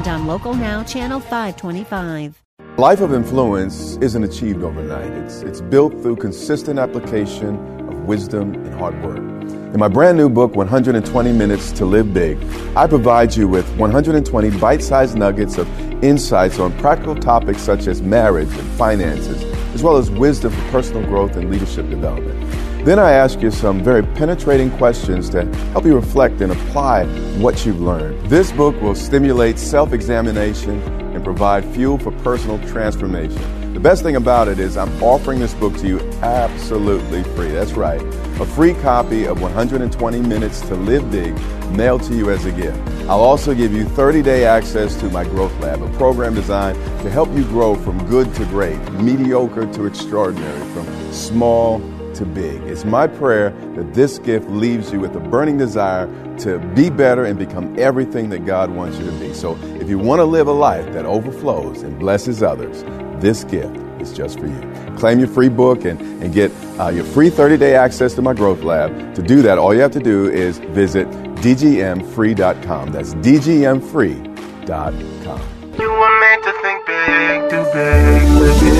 and on Local Now, Channel 525. Life of influence isn't achieved overnight. It's, it's built through consistent application of wisdom and hard work. In my brand new book, 120 Minutes to Live Big, I provide you with 120 bite sized nuggets of insights on practical topics such as marriage and finances, as well as wisdom for personal growth and leadership development. Then I ask you some very penetrating questions to help you reflect and apply what you've learned. This book will stimulate self examination and provide fuel for personal transformation. The best thing about it is I'm offering this book to you absolutely free. That's right. A free copy of 120 Minutes to Live Big mailed to you as a gift. I'll also give you 30 day access to my Growth Lab, a program designed to help you grow from good to great, mediocre to extraordinary, from small to big. It's my prayer that this gift leaves you with a burning desire to be better and become everything that God wants you to be. So if you want to live a life that overflows and blesses others, this gift is just for you. Claim your free book and, and get uh, your free 30 day access to my growth lab. To do that, all you have to do is visit dgmfree.com. That's dgmfree.com. You were meant to think big, do big, big.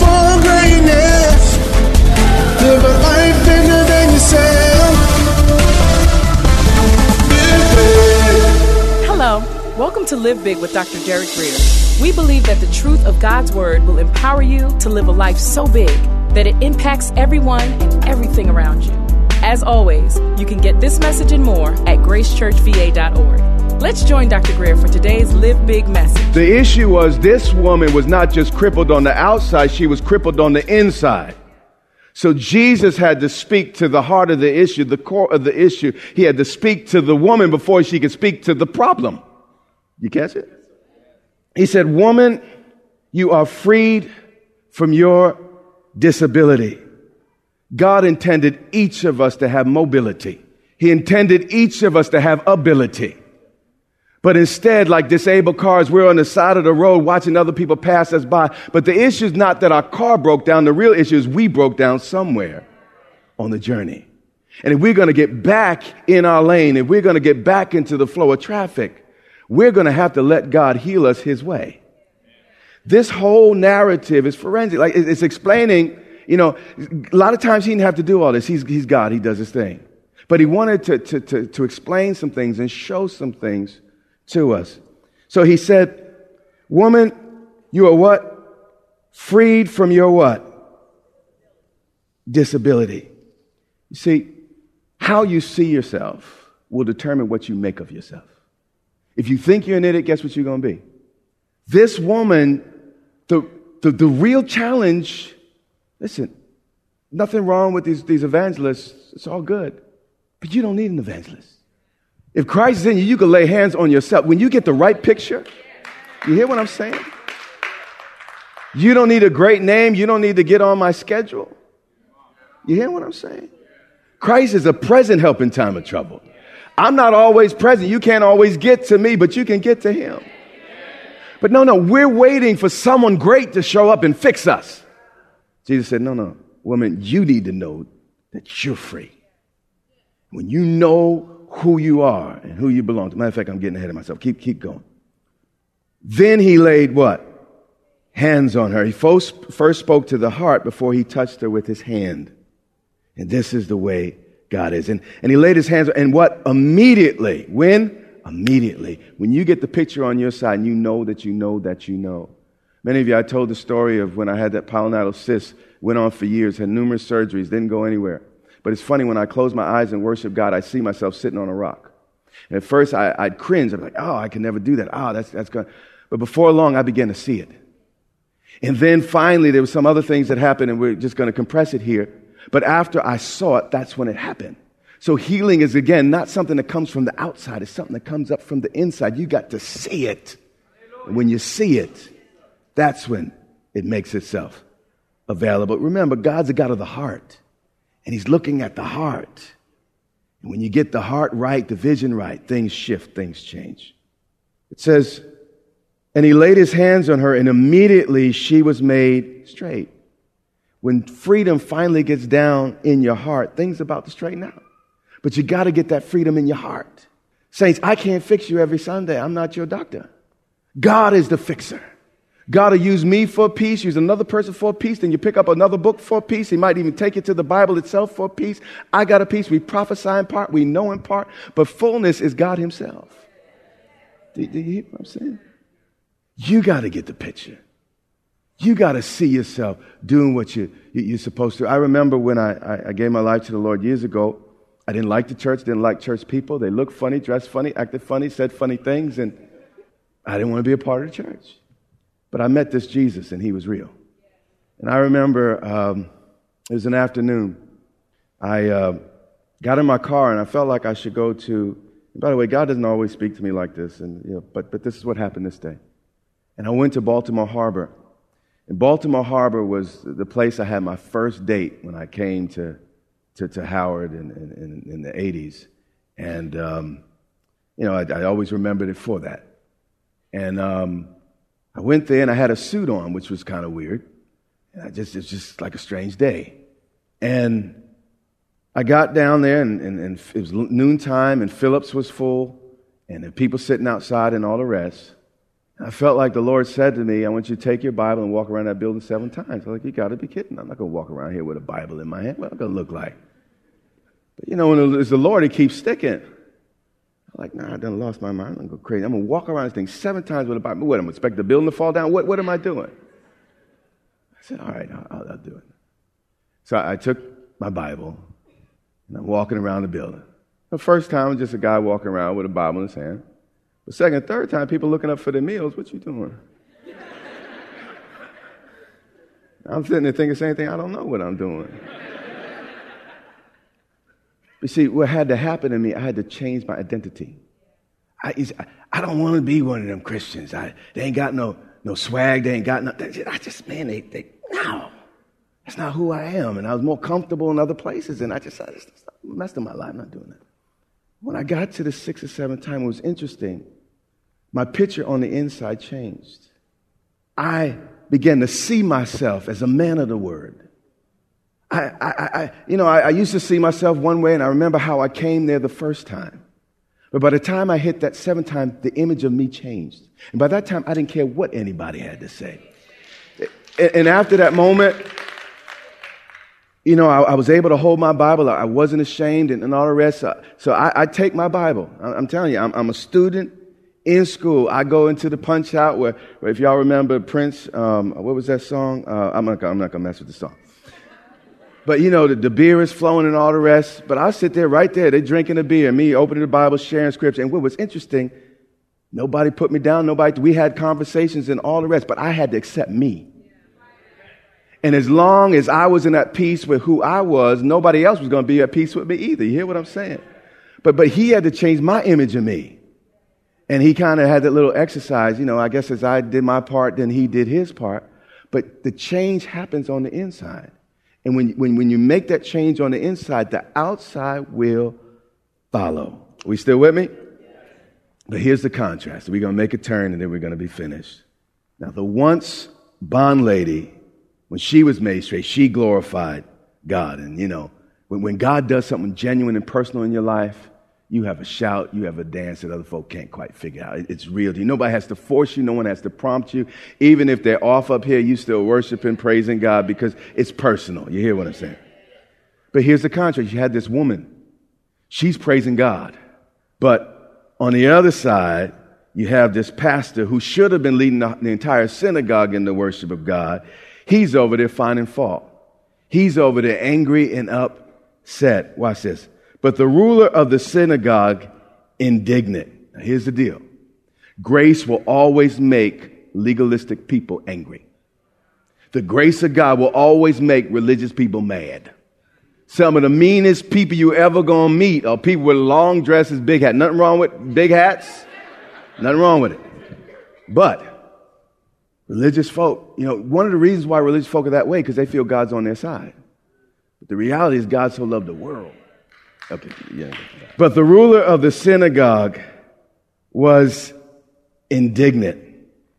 welcome to Live Big with Dr. Derek Grier. We believe that the truth of God's Word will empower you to live a life so big that it impacts everyone and everything around you. As always, you can get this message and more at gracechurchva.org. Let's join Dr. Grier for today's Live Big message. The issue was this woman was not just crippled on the outside, she was crippled on the inside. So Jesus had to speak to the heart of the issue, the core of the issue. He had to speak to the woman before she could speak to the problem. You catch it? He said, Woman, you are freed from your disability. God intended each of us to have mobility. He intended each of us to have ability. But instead, like disabled cars, we're on the side of the road watching other people pass us by. But the issue is not that our car broke down. The real issue is we broke down somewhere on the journey. And if we're going to get back in our lane, if we're going to get back into the flow of traffic, we're going to have to let God heal us his way. This whole narrative is forensic. Like it's explaining, you know, a lot of times he didn't have to do all this. He's, he's God. He does his thing. But he wanted to, to, to, to explain some things and show some things to us. So he said, woman, you are what? Freed from your what? Disability. You see, how you see yourself will determine what you make of yourself. If you think you're an idiot, guess what you're going to be? This woman, the, the, the real challenge, listen, nothing wrong with these, these evangelists. It's all good. But you don't need an evangelist. If Christ is in you, you can lay hands on yourself. When you get the right picture, you hear what I'm saying? You don't need a great name. You don't need to get on my schedule. You hear what I'm saying? Christ is a present help in time of trouble. I'm not always present. You can't always get to me, but you can get to him. But no, no, we're waiting for someone great to show up and fix us. Jesus said, No, no, woman, you need to know that you're free. When you know who you are and who you belong to. Matter of fact, I'm getting ahead of myself. Keep, keep going. Then he laid what? Hands on her. He first, first spoke to the heart before he touched her with his hand. And this is the way God is. And, and he laid his hands, and what? Immediately. When? Immediately. When you get the picture on your side and you know that you know that you know. Many of you, I told the story of when I had that pilonidal cyst, went on for years, had numerous surgeries, didn't go anywhere. But it's funny when I close my eyes and worship God, I see myself sitting on a rock. And at first, I, would cringe. I'd be like, oh, I can never do that. Oh, that's, that's good. But before long, I began to see it. And then finally, there were some other things that happened, and we're just going to compress it here. But after I saw it, that's when it happened. So healing is, again, not something that comes from the outside. It's something that comes up from the inside. You got to see it. And when you see it, that's when it makes itself available. Remember, God's a God of the heart, and He's looking at the heart. And when you get the heart right, the vision right, things shift, things change. It says, and he laid his hands on her, and immediately she was made straight. When freedom finally gets down in your heart, things about to straighten out. But you got to get that freedom in your heart. Saints, I can't fix you every Sunday. I'm not your doctor. God is the fixer. God will use me for a piece, use another person for a piece, then you pick up another book for a piece. He might even take you to the Bible itself for a piece. I got a piece. We prophesy in part, we know in part, but fullness is God Himself. Do, do you hear what I'm saying? You got to get the picture. You got to see yourself doing what you, you, are supposed to. I remember when I, I, I gave my life to the Lord years ago, I didn't like the church, didn't like church people. They looked funny, dressed funny, acted funny, said funny things, and I didn't want to be a part of the church. But I met this Jesus, and he was real. And I remember um, it was an afternoon. I uh, got in my car, and I felt like I should go to. by the way, God doesn't always speak to me like this, and you know, but but this is what happened this day. And I went to Baltimore Harbor. And Baltimore Harbor was the place I had my first date when I came to, to, to Howard in, in, in, the 80s. And, um, you know, I, I, always remembered it for that. And um, I went there and I had a suit on, which was kind of weird. And I just, it's just like a strange day. And I got down there and, and, and it was noontime and Phillips was full and the people sitting outside and all the rest. I felt like the Lord said to me, I want you to take your Bible and walk around that building seven times. I was like, you got to be kidding. I'm not going to walk around here with a Bible in my hand. What am I going to look like? But you know, when it's the Lord, He keeps sticking. I'm like, nah, I done lost my mind. I'm going to go crazy. I'm going to walk around this thing seven times with a Bible. What, I'm going to expect the building to fall down? What, what am I doing? I said, all right, I'll, I'll do it. So I, I took my Bible and I'm walking around the building. The first time, just a guy walking around with a Bible in his hand. The second, third time, people looking up for their meals. What you doing? I'm sitting there thinking the same thing. I don't know what I'm doing. You see, what had to happen to me, I had to change my identity. I, I don't want to be one of them Christians. I, they ain't got no, no swag. They ain't got nothing. I just, man, they, they, no. That's not who I am. And I was more comfortable in other places. And I just, I just messed up my life. I'm not doing that. When I got to the sixth or seventh time, it was interesting. My picture on the inside changed. I began to see myself as a man of the word. I, I, I you know, I, I used to see myself one way, and I remember how I came there the first time. But by the time I hit that seventh time, the image of me changed. And by that time, I didn't care what anybody had to say. And after that moment, you know, I, I, was able to hold my Bible. I wasn't ashamed and, and all the rest. So, so I, I, take my Bible. I, am telling you, I'm, I'm, a student in school. I go into the punch out where, where if y'all remember Prince, um, what was that song? Uh, I'm not, I'm not to mess with the song. But you know, the, the, beer is flowing and all the rest. But I sit there right there. They're drinking the beer, me opening the Bible, sharing scripture. And what was interesting, nobody put me down. Nobody, we had conversations and all the rest. But I had to accept me. And as long as I was in that peace with who I was, nobody else was to be at peace with me either. You hear what I'm saying? But, but he had to change my image of me. And he kind of had that little exercise, you know, I guess as I did my part, then he did his part. But the change happens on the inside. And when, when, when you make that change on the inside, the outside will follow. Are We still with me? But here's the contrast. We're going to make a turn and then we're going to be finished. Now, the once bond lady when she was made straight, she glorified God. And you know, when, when God does something genuine and personal in your life, you have a shout, you have a dance that other folk can't quite figure out. It's real to you. Nobody has to force you, no one has to prompt you. Even if they're off up here, you still worshiping, praising God because it's personal. You hear what I'm saying? But here's the contrast. You had this woman. She's praising God. But on the other side, you have this pastor who should have been leading the, entire synagogue in the worship of God. He's over there finding fault. He's over there angry and upset. Watch this. But the ruler of the synagogue indignant. Now, here's the deal grace will always make legalistic people angry. The grace of God will always make religious people mad. Some of the meanest people you ever gonna meet are people with long dresses, big hats. Nothing wrong with big hats. Nothing wrong with it. But religious folk, you know, one of the reasons why religious folk are that way because they feel God's on their side. But the reality is God so loved the world. Okay, yeah. But the ruler of the synagogue was indignant.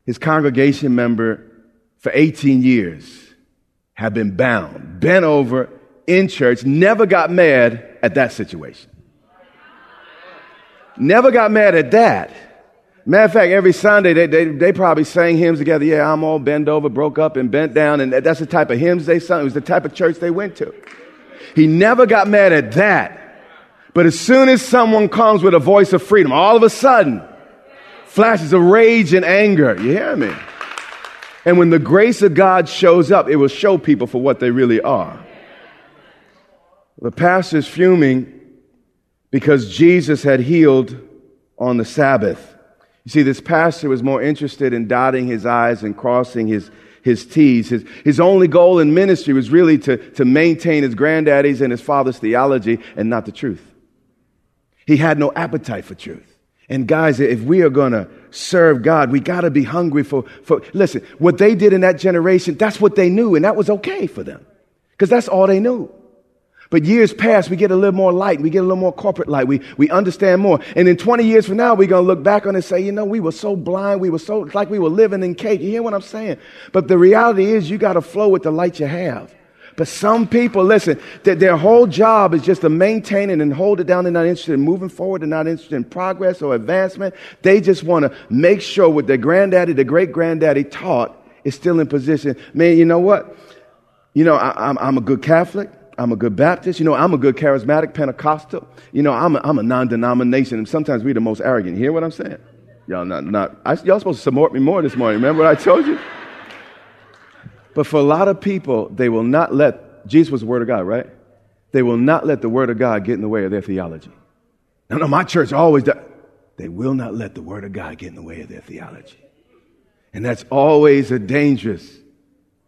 His congregation member for 18 years had been bound, bent over in church, never got mad at that situation. Never got mad at that. Matter of fact, every Sunday they, they, they probably sang hymns together. Yeah, I'm all bent over, broke up, and bent down. And that's the type of hymns they sung. It was the type of church they went to. He never got mad at that. But as soon as someone comes with a voice of freedom, all of a sudden, flashes of rage and anger. You hear me? And when the grace of God shows up, it will show people for what they really are. The pastor's fuming because Jesus had healed on the Sabbath. You see, this pastor was more interested in dotting his I's and crossing his, his T's. His, his only goal in ministry was really to, to maintain his granddaddy's and his father's theology and not the truth. He had no appetite for truth. And guys, if we are going to serve God, we got to be hungry for, for, listen, what they did in that generation, that's what they knew, and that was okay for them. Because that's all they knew. But years pass, we get a little more light, we get a little more corporate light, we, we understand more. And in 20 years from now, we're going to look back on it and say, you know, we were so blind, we were so, like we were living in cake. You hear what I'm saying? But the reality is, you got to flow with the light you have. But some people, listen, that their whole job is just to maintain it and hold it down. They're not interested in moving forward. They're not interested in progress or advancement. They just want to make sure what their granddaddy, their great granddaddy taught is still in position. Man, you know what? You know, I, I'm, I'm a good Catholic. I'm a good Baptist. You know, I'm a good charismatic Pentecostal. You know, I'm a, I'm a non-denomination, and sometimes we're the most arrogant. You hear what I'm saying? Y'all not, not I, y'all supposed to support me more this morning. Remember what I told you? But for a lot of people, they will not let, Jesus was the Word of God, right? They will not let the Word of God get in the way of their theology. No, no, my church always does. They will not let the Word of God get in the way of their theology. And that's always a dangerous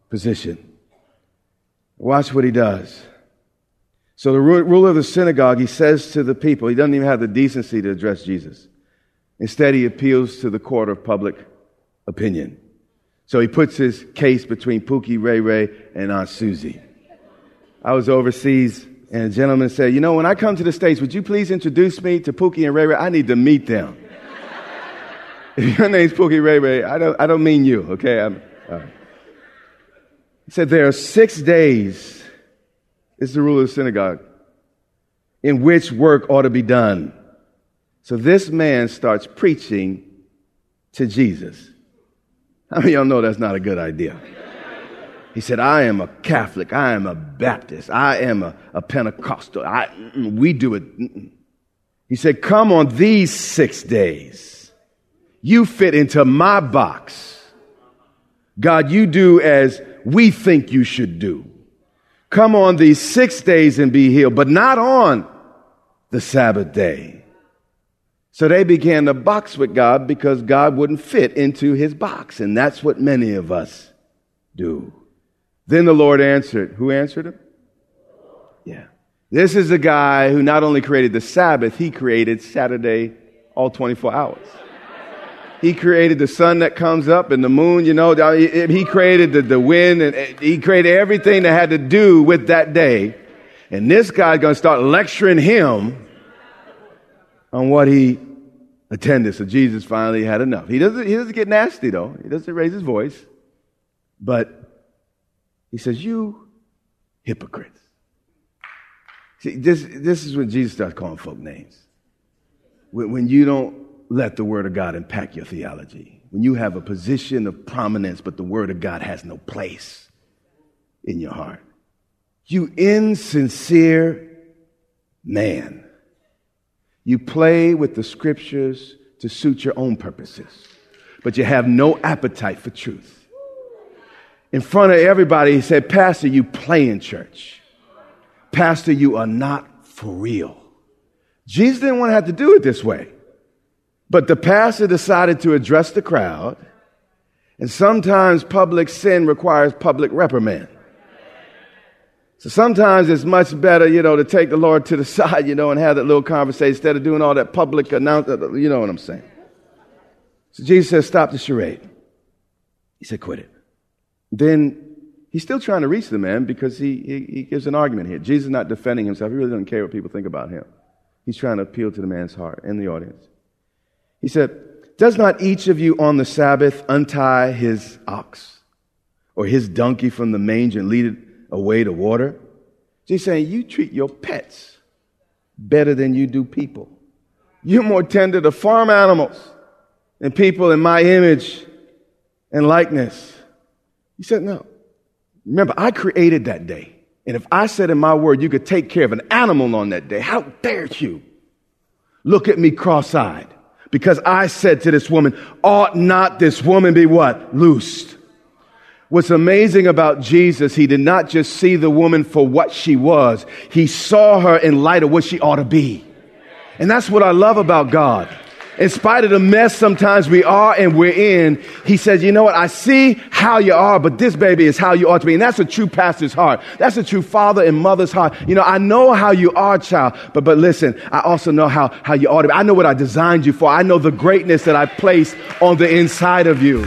position. Watch what he does. So the ruler of the synagogue, he says to the people, he doesn't even have the decency to address Jesus. Instead, he appeals to the court of public opinion. So he puts his case between Pookie Ray Ray and Aunt Susie. I was overseas and a gentleman said, You know, when I come to the States, would you please introduce me to Pookie and Ray Ray? I need to meet them. if your name's Pookie Ray Ray, I don't, I don't mean you, okay? I'm, He said, There are six days, it's the rule of the synagogue, in which work ought to be done. So this man starts preaching to Jesus. How many y'all know that's not a good idea? He said, I am a Catholic. I am a Baptist. I am a, a Pentecostal. I, mm, we do it. He said, Come on these six days. You fit into my box. God, you do as we think you should do. Come on these six days and be healed, but not on the Sabbath day. So they began to box with God because God wouldn't fit into his box. And that's what many of us do. Then the Lord answered. Who answered him? Yeah. This is a guy who not only created the Sabbath, he created Saturday all 24 hours. He created the sun that comes up and the moon, you know, he created the, the wind and he created everything that had to do with that day. And this guy's going to start lecturing him on what he attended. So Jesus finally had enough. He doesn't, he doesn't get nasty though. He doesn't raise his voice. But he says, you hypocrites. See, this, this is when Jesus starts calling folk names. When, when you don't let the word of God impact your theology. When you have a position of prominence, but the word of God has no place in your heart. You insincere man. You play with the scriptures to suit your own purposes, but you have no appetite for truth. In front of everybody, he said, Pastor, you play in church. Pastor, you are not for real. Jesus didn't want to have to do it this way. But the pastor decided to address the crowd, and sometimes public sin requires public reprimand. So sometimes it's much better, you know, to take the Lord to the side, you know, and have that little conversation instead of doing all that public announcement. Uh, you know what I'm saying? So Jesus says, stop the charade. He said, quit it. Then he's still trying to reach the man because he, he, he gives an argument here. Jesus is not defending himself. He really doesn't care what people think about him. He's trying to appeal to the man's heart and the audience. He said, Does not each of you on the Sabbath untie his ox or his donkey from the manger and lead it away to water? She's saying, You treat your pets better than you do people. You're more tender to farm animals than people in my image and likeness. He said, No. Remember, I created that day. And if I said in my word you could take care of an animal on that day, how dare you look at me cross eyed? Because I said to this woman, ought not this woman be what? Loosed. What's amazing about Jesus, he did not just see the woman for what she was, he saw her in light of what she ought to be. And that's what I love about God in spite of the mess sometimes we are and we're in, he says, you know what? I see how you are, but this baby is how you ought to be. And that's a true pastor's heart. That's a true father and mother's heart. You know, I know how you are, child, but, but listen, I also know how, how you ought to be. I know what I designed you for. I know the greatness that I placed on the inside of you.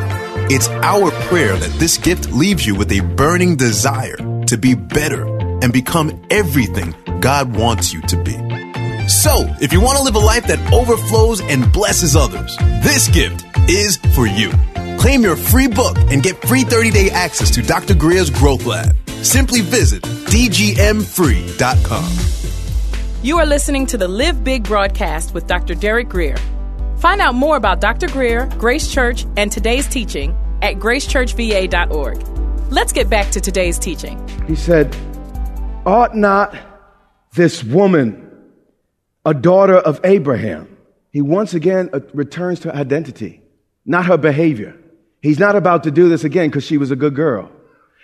It's our prayer that this gift leaves you with a burning desire to be better and become everything God wants you to be. So, if you want to live a life that overflows and blesses others, this gift is for you. Claim your free book and get free 30 day access to Dr. Grier's Growth Lab. Simply visit dgmfree.com. You are listening to the Live Big broadcast with Dr. Derek Grier. Find out more about Dr. Grier, Grace Church, and today's teaching at gracechurchva.org. Let's get back to today's teaching. He said, Ought not this woman, a daughter of Abraham, he once again uh, returns to identity, not her behavior. He's not about to do this again because she was a good girl.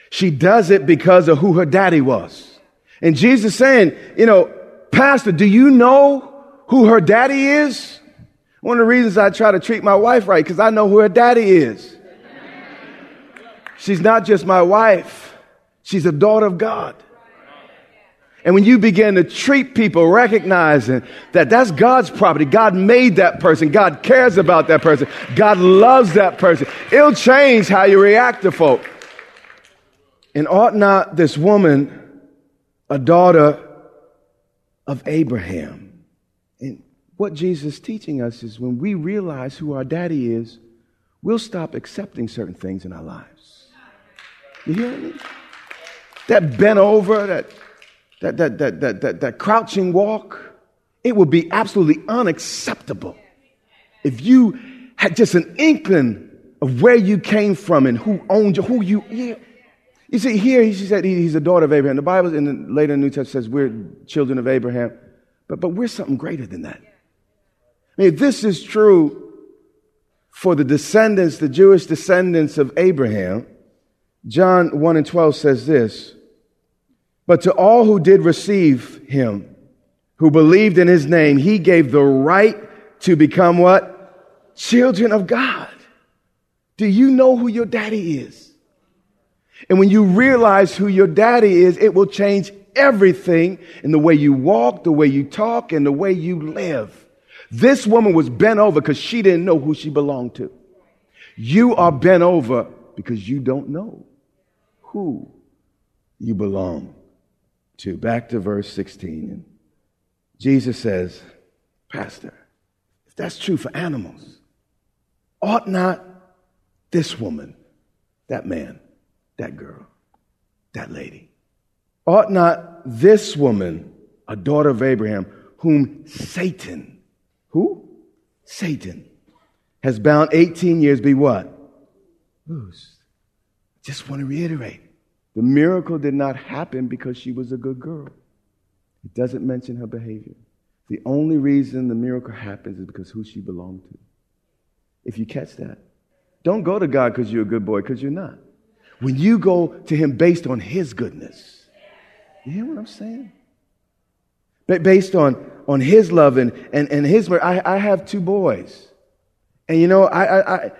She does it because of who her daddy was. And Jesus saying, you know, Pastor, do you know who her daddy is? One of the reasons I try to treat my wife right, because I know who her daddy is. She's not just my wife, she's a daughter of God. And when you begin to treat people recognizing that that's God's property, God made that person, God cares about that person, God loves that person, it'll change how you react to folk. And ought not this woman, a daughter of Abraham? What Jesus is teaching us is when we realize who our daddy is, we'll stop accepting certain things in our lives. You hear me? That bent over, that, that, that, that, that, that, that crouching walk, it would be absolutely unacceptable if you had just an inkling of where you came from and who owned you, who you. You see, here he said he's a daughter of Abraham. The Bible in the later New Testament says we're children of Abraham, but, but we're something greater than that. I mean, this is true for the descendants, the Jewish descendants of Abraham. John 1 and 12 says this But to all who did receive him, who believed in his name, he gave the right to become what? Children of God. Do you know who your daddy is? And when you realize who your daddy is, it will change everything in the way you walk, the way you talk, and the way you live. This woman was bent over because she didn't know who she belonged to. You are bent over because you don't know who you belong to. Back to verse 16. Jesus says, Pastor, if that's true for animals, ought not this woman, that man, that girl, that lady, ought not this woman, a daughter of Abraham, whom Satan, who? Satan, has bound 18 years, be what? Loosed. Just want to reiterate the miracle did not happen because she was a good girl. It doesn't mention her behavior. The only reason the miracle happens is because who she belonged to. If you catch that, don't go to God because you're a good boy, because you're not. When you go to Him based on His goodness, you hear what I'm saying? Based on, on His love and, and, and His mercy. I, I have two boys. And you know, I, I, I,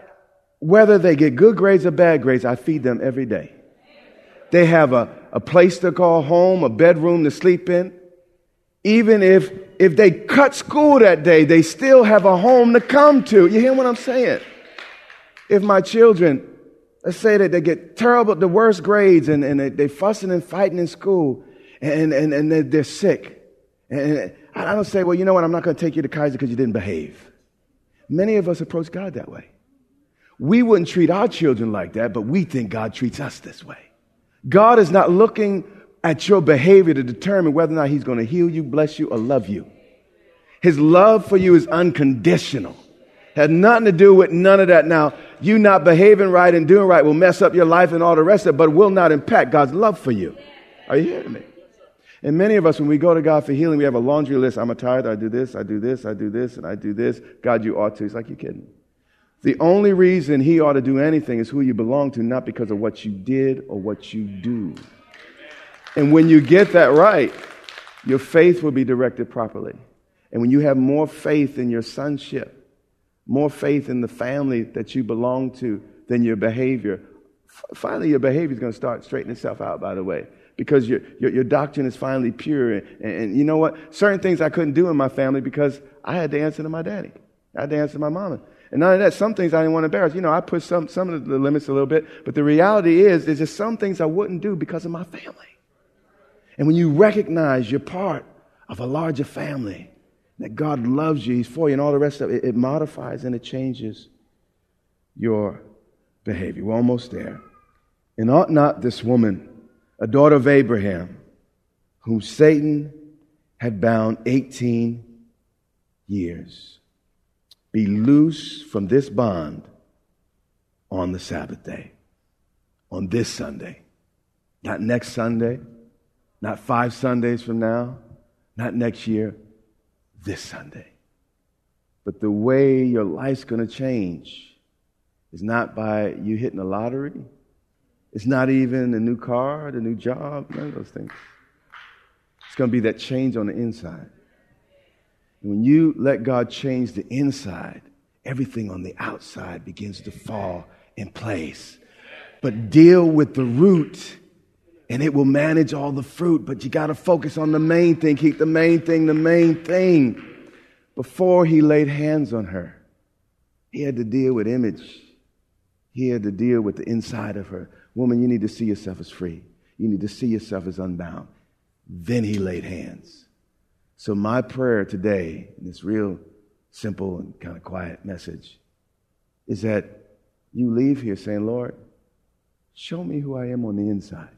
whether they get good grades or bad grades, I feed them every day. They have a, a place to call home, a bedroom to sleep in. Even if, if they cut school that day, they still have a home to come to. You hear what I'm saying? If my children, let's say that they get terrible, the worst grades, and, and they, they're fussing and fighting in school, and, and, and they're sick. And I don't say, well, you know what, I'm not going to take you to Kaiser because you didn't behave. Many of us approach God that way. We wouldn't treat our children like that, but we think God treats us this way. God is not looking at your behavior to determine whether or not He's going to heal you, bless you, or love you. His love for you is unconditional. Had nothing to do with none of that. Now, you not behaving right and doing right will mess up your life and all the rest of it, but will not impact God's love for you. Are you hearing me? And many of us, when we go to God for healing, we have a laundry list. I'm a tired. I do this, I do this, I do this, and I do this. God, you ought to. He's like, you kidding. The only reason he ought to do anything is who you belong to, not because of what you did or what you do. And when you get that right, your faith will be directed properly. And when you have more faith in your sonship, more faith in the family that you belong to than your behavior, finally your behavior is going to start straightening itself out, by the way, because your, your, your doctrine is finally pure. And, and, you know what? Certain things I couldn't do in my family because I had to answer to my daddy. I had to answer to my mama. And none of that, some things I didn't want to embarrass. You know, I push some, some of the limits a little bit, but the reality is, there's just some things I wouldn't do because of my family. And when you recognize you're part of a larger family, that God loves you, He's for you, and all the rest of it, it modifies and it changes your behavior. We're almost there. And ought not this woman, a daughter of Abraham, whom Satan had bound 18 years, be loose from this bond on the Sabbath day, on this Sunday. Not next Sunday, not five Sundays from now, not next year, this Sunday. But the way your life's going to change is not by you hitting the lottery. It's not even a new car, the new job, none of those things. It's going to be that change on the inside. When you let God change the inside, everything on the outside begins to fall in place. But deal with the root and it will manage all the fruit. But you got to focus on the main thing. Keep the main thing the main thing. Before he laid hands on her, he had to deal with image. He had to deal with the inside of her. Woman, you need to see yourself as free. You need to see yourself as unbound. Then he laid hands. So, my prayer today, in this real simple and kind of quiet message, is that you leave here saying, Lord, show me who I am on the inside.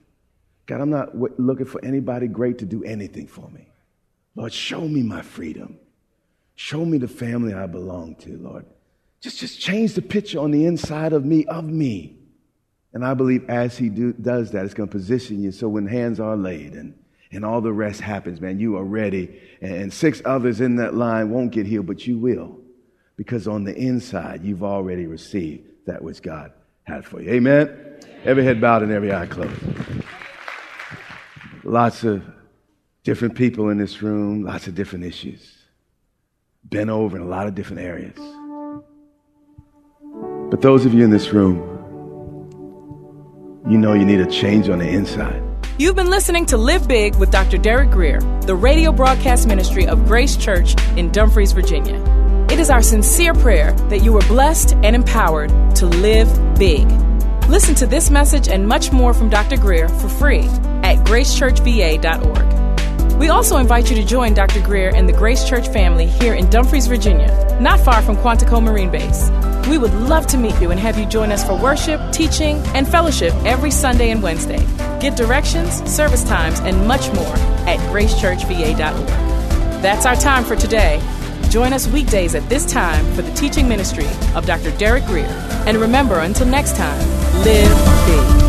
God, I'm not w- looking for anybody great to do anything for me. Lord, show me my freedom. Show me the family I belong to, Lord. Just, just change the picture on the inside of me, of me. And I believe as He do, does that, it's going to position you so when hands are laid and and all the rest happens, man. You are ready. And six others in that line won't get healed, but you will. Because on the inside, you've already received that which God had for you. Amen? Every head bowed and every eye closed. Lots of different people in this room, lots of different issues. Bent over in a lot of different areas. But those of you in this room, you know you need a change on the inside. You've been listening to Live Big with Dr. Derek Grier, the radio broadcast ministry of Grace Church in Dumfries, Virginia. It is our sincere prayer that you are blessed and empowered to live big. Listen to this message and much more from Dr. Grier for free at gracechurchva.org. We also invite you to join Dr. Grier and the Grace Church family here in Dumfries, Virginia, not far from Quantico Marine Base. We would love to meet you and have you join us for worship, teaching, and fellowship every Sunday and Wednesday. Get directions, service times, and much more at gracechurchva.org. That's our time for today. Join us weekdays at this time for the teaching ministry of Dr. Derek Grier. And remember, until next time, live big.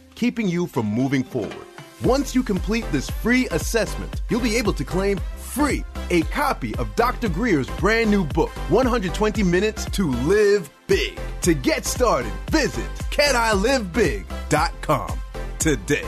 keeping you from moving forward. Once you complete this free assessment, you'll be able to claim free a copy of Dr. Grier's brand new book, 120 Minutes to Live Big. To get started, visit canilivebig.com today.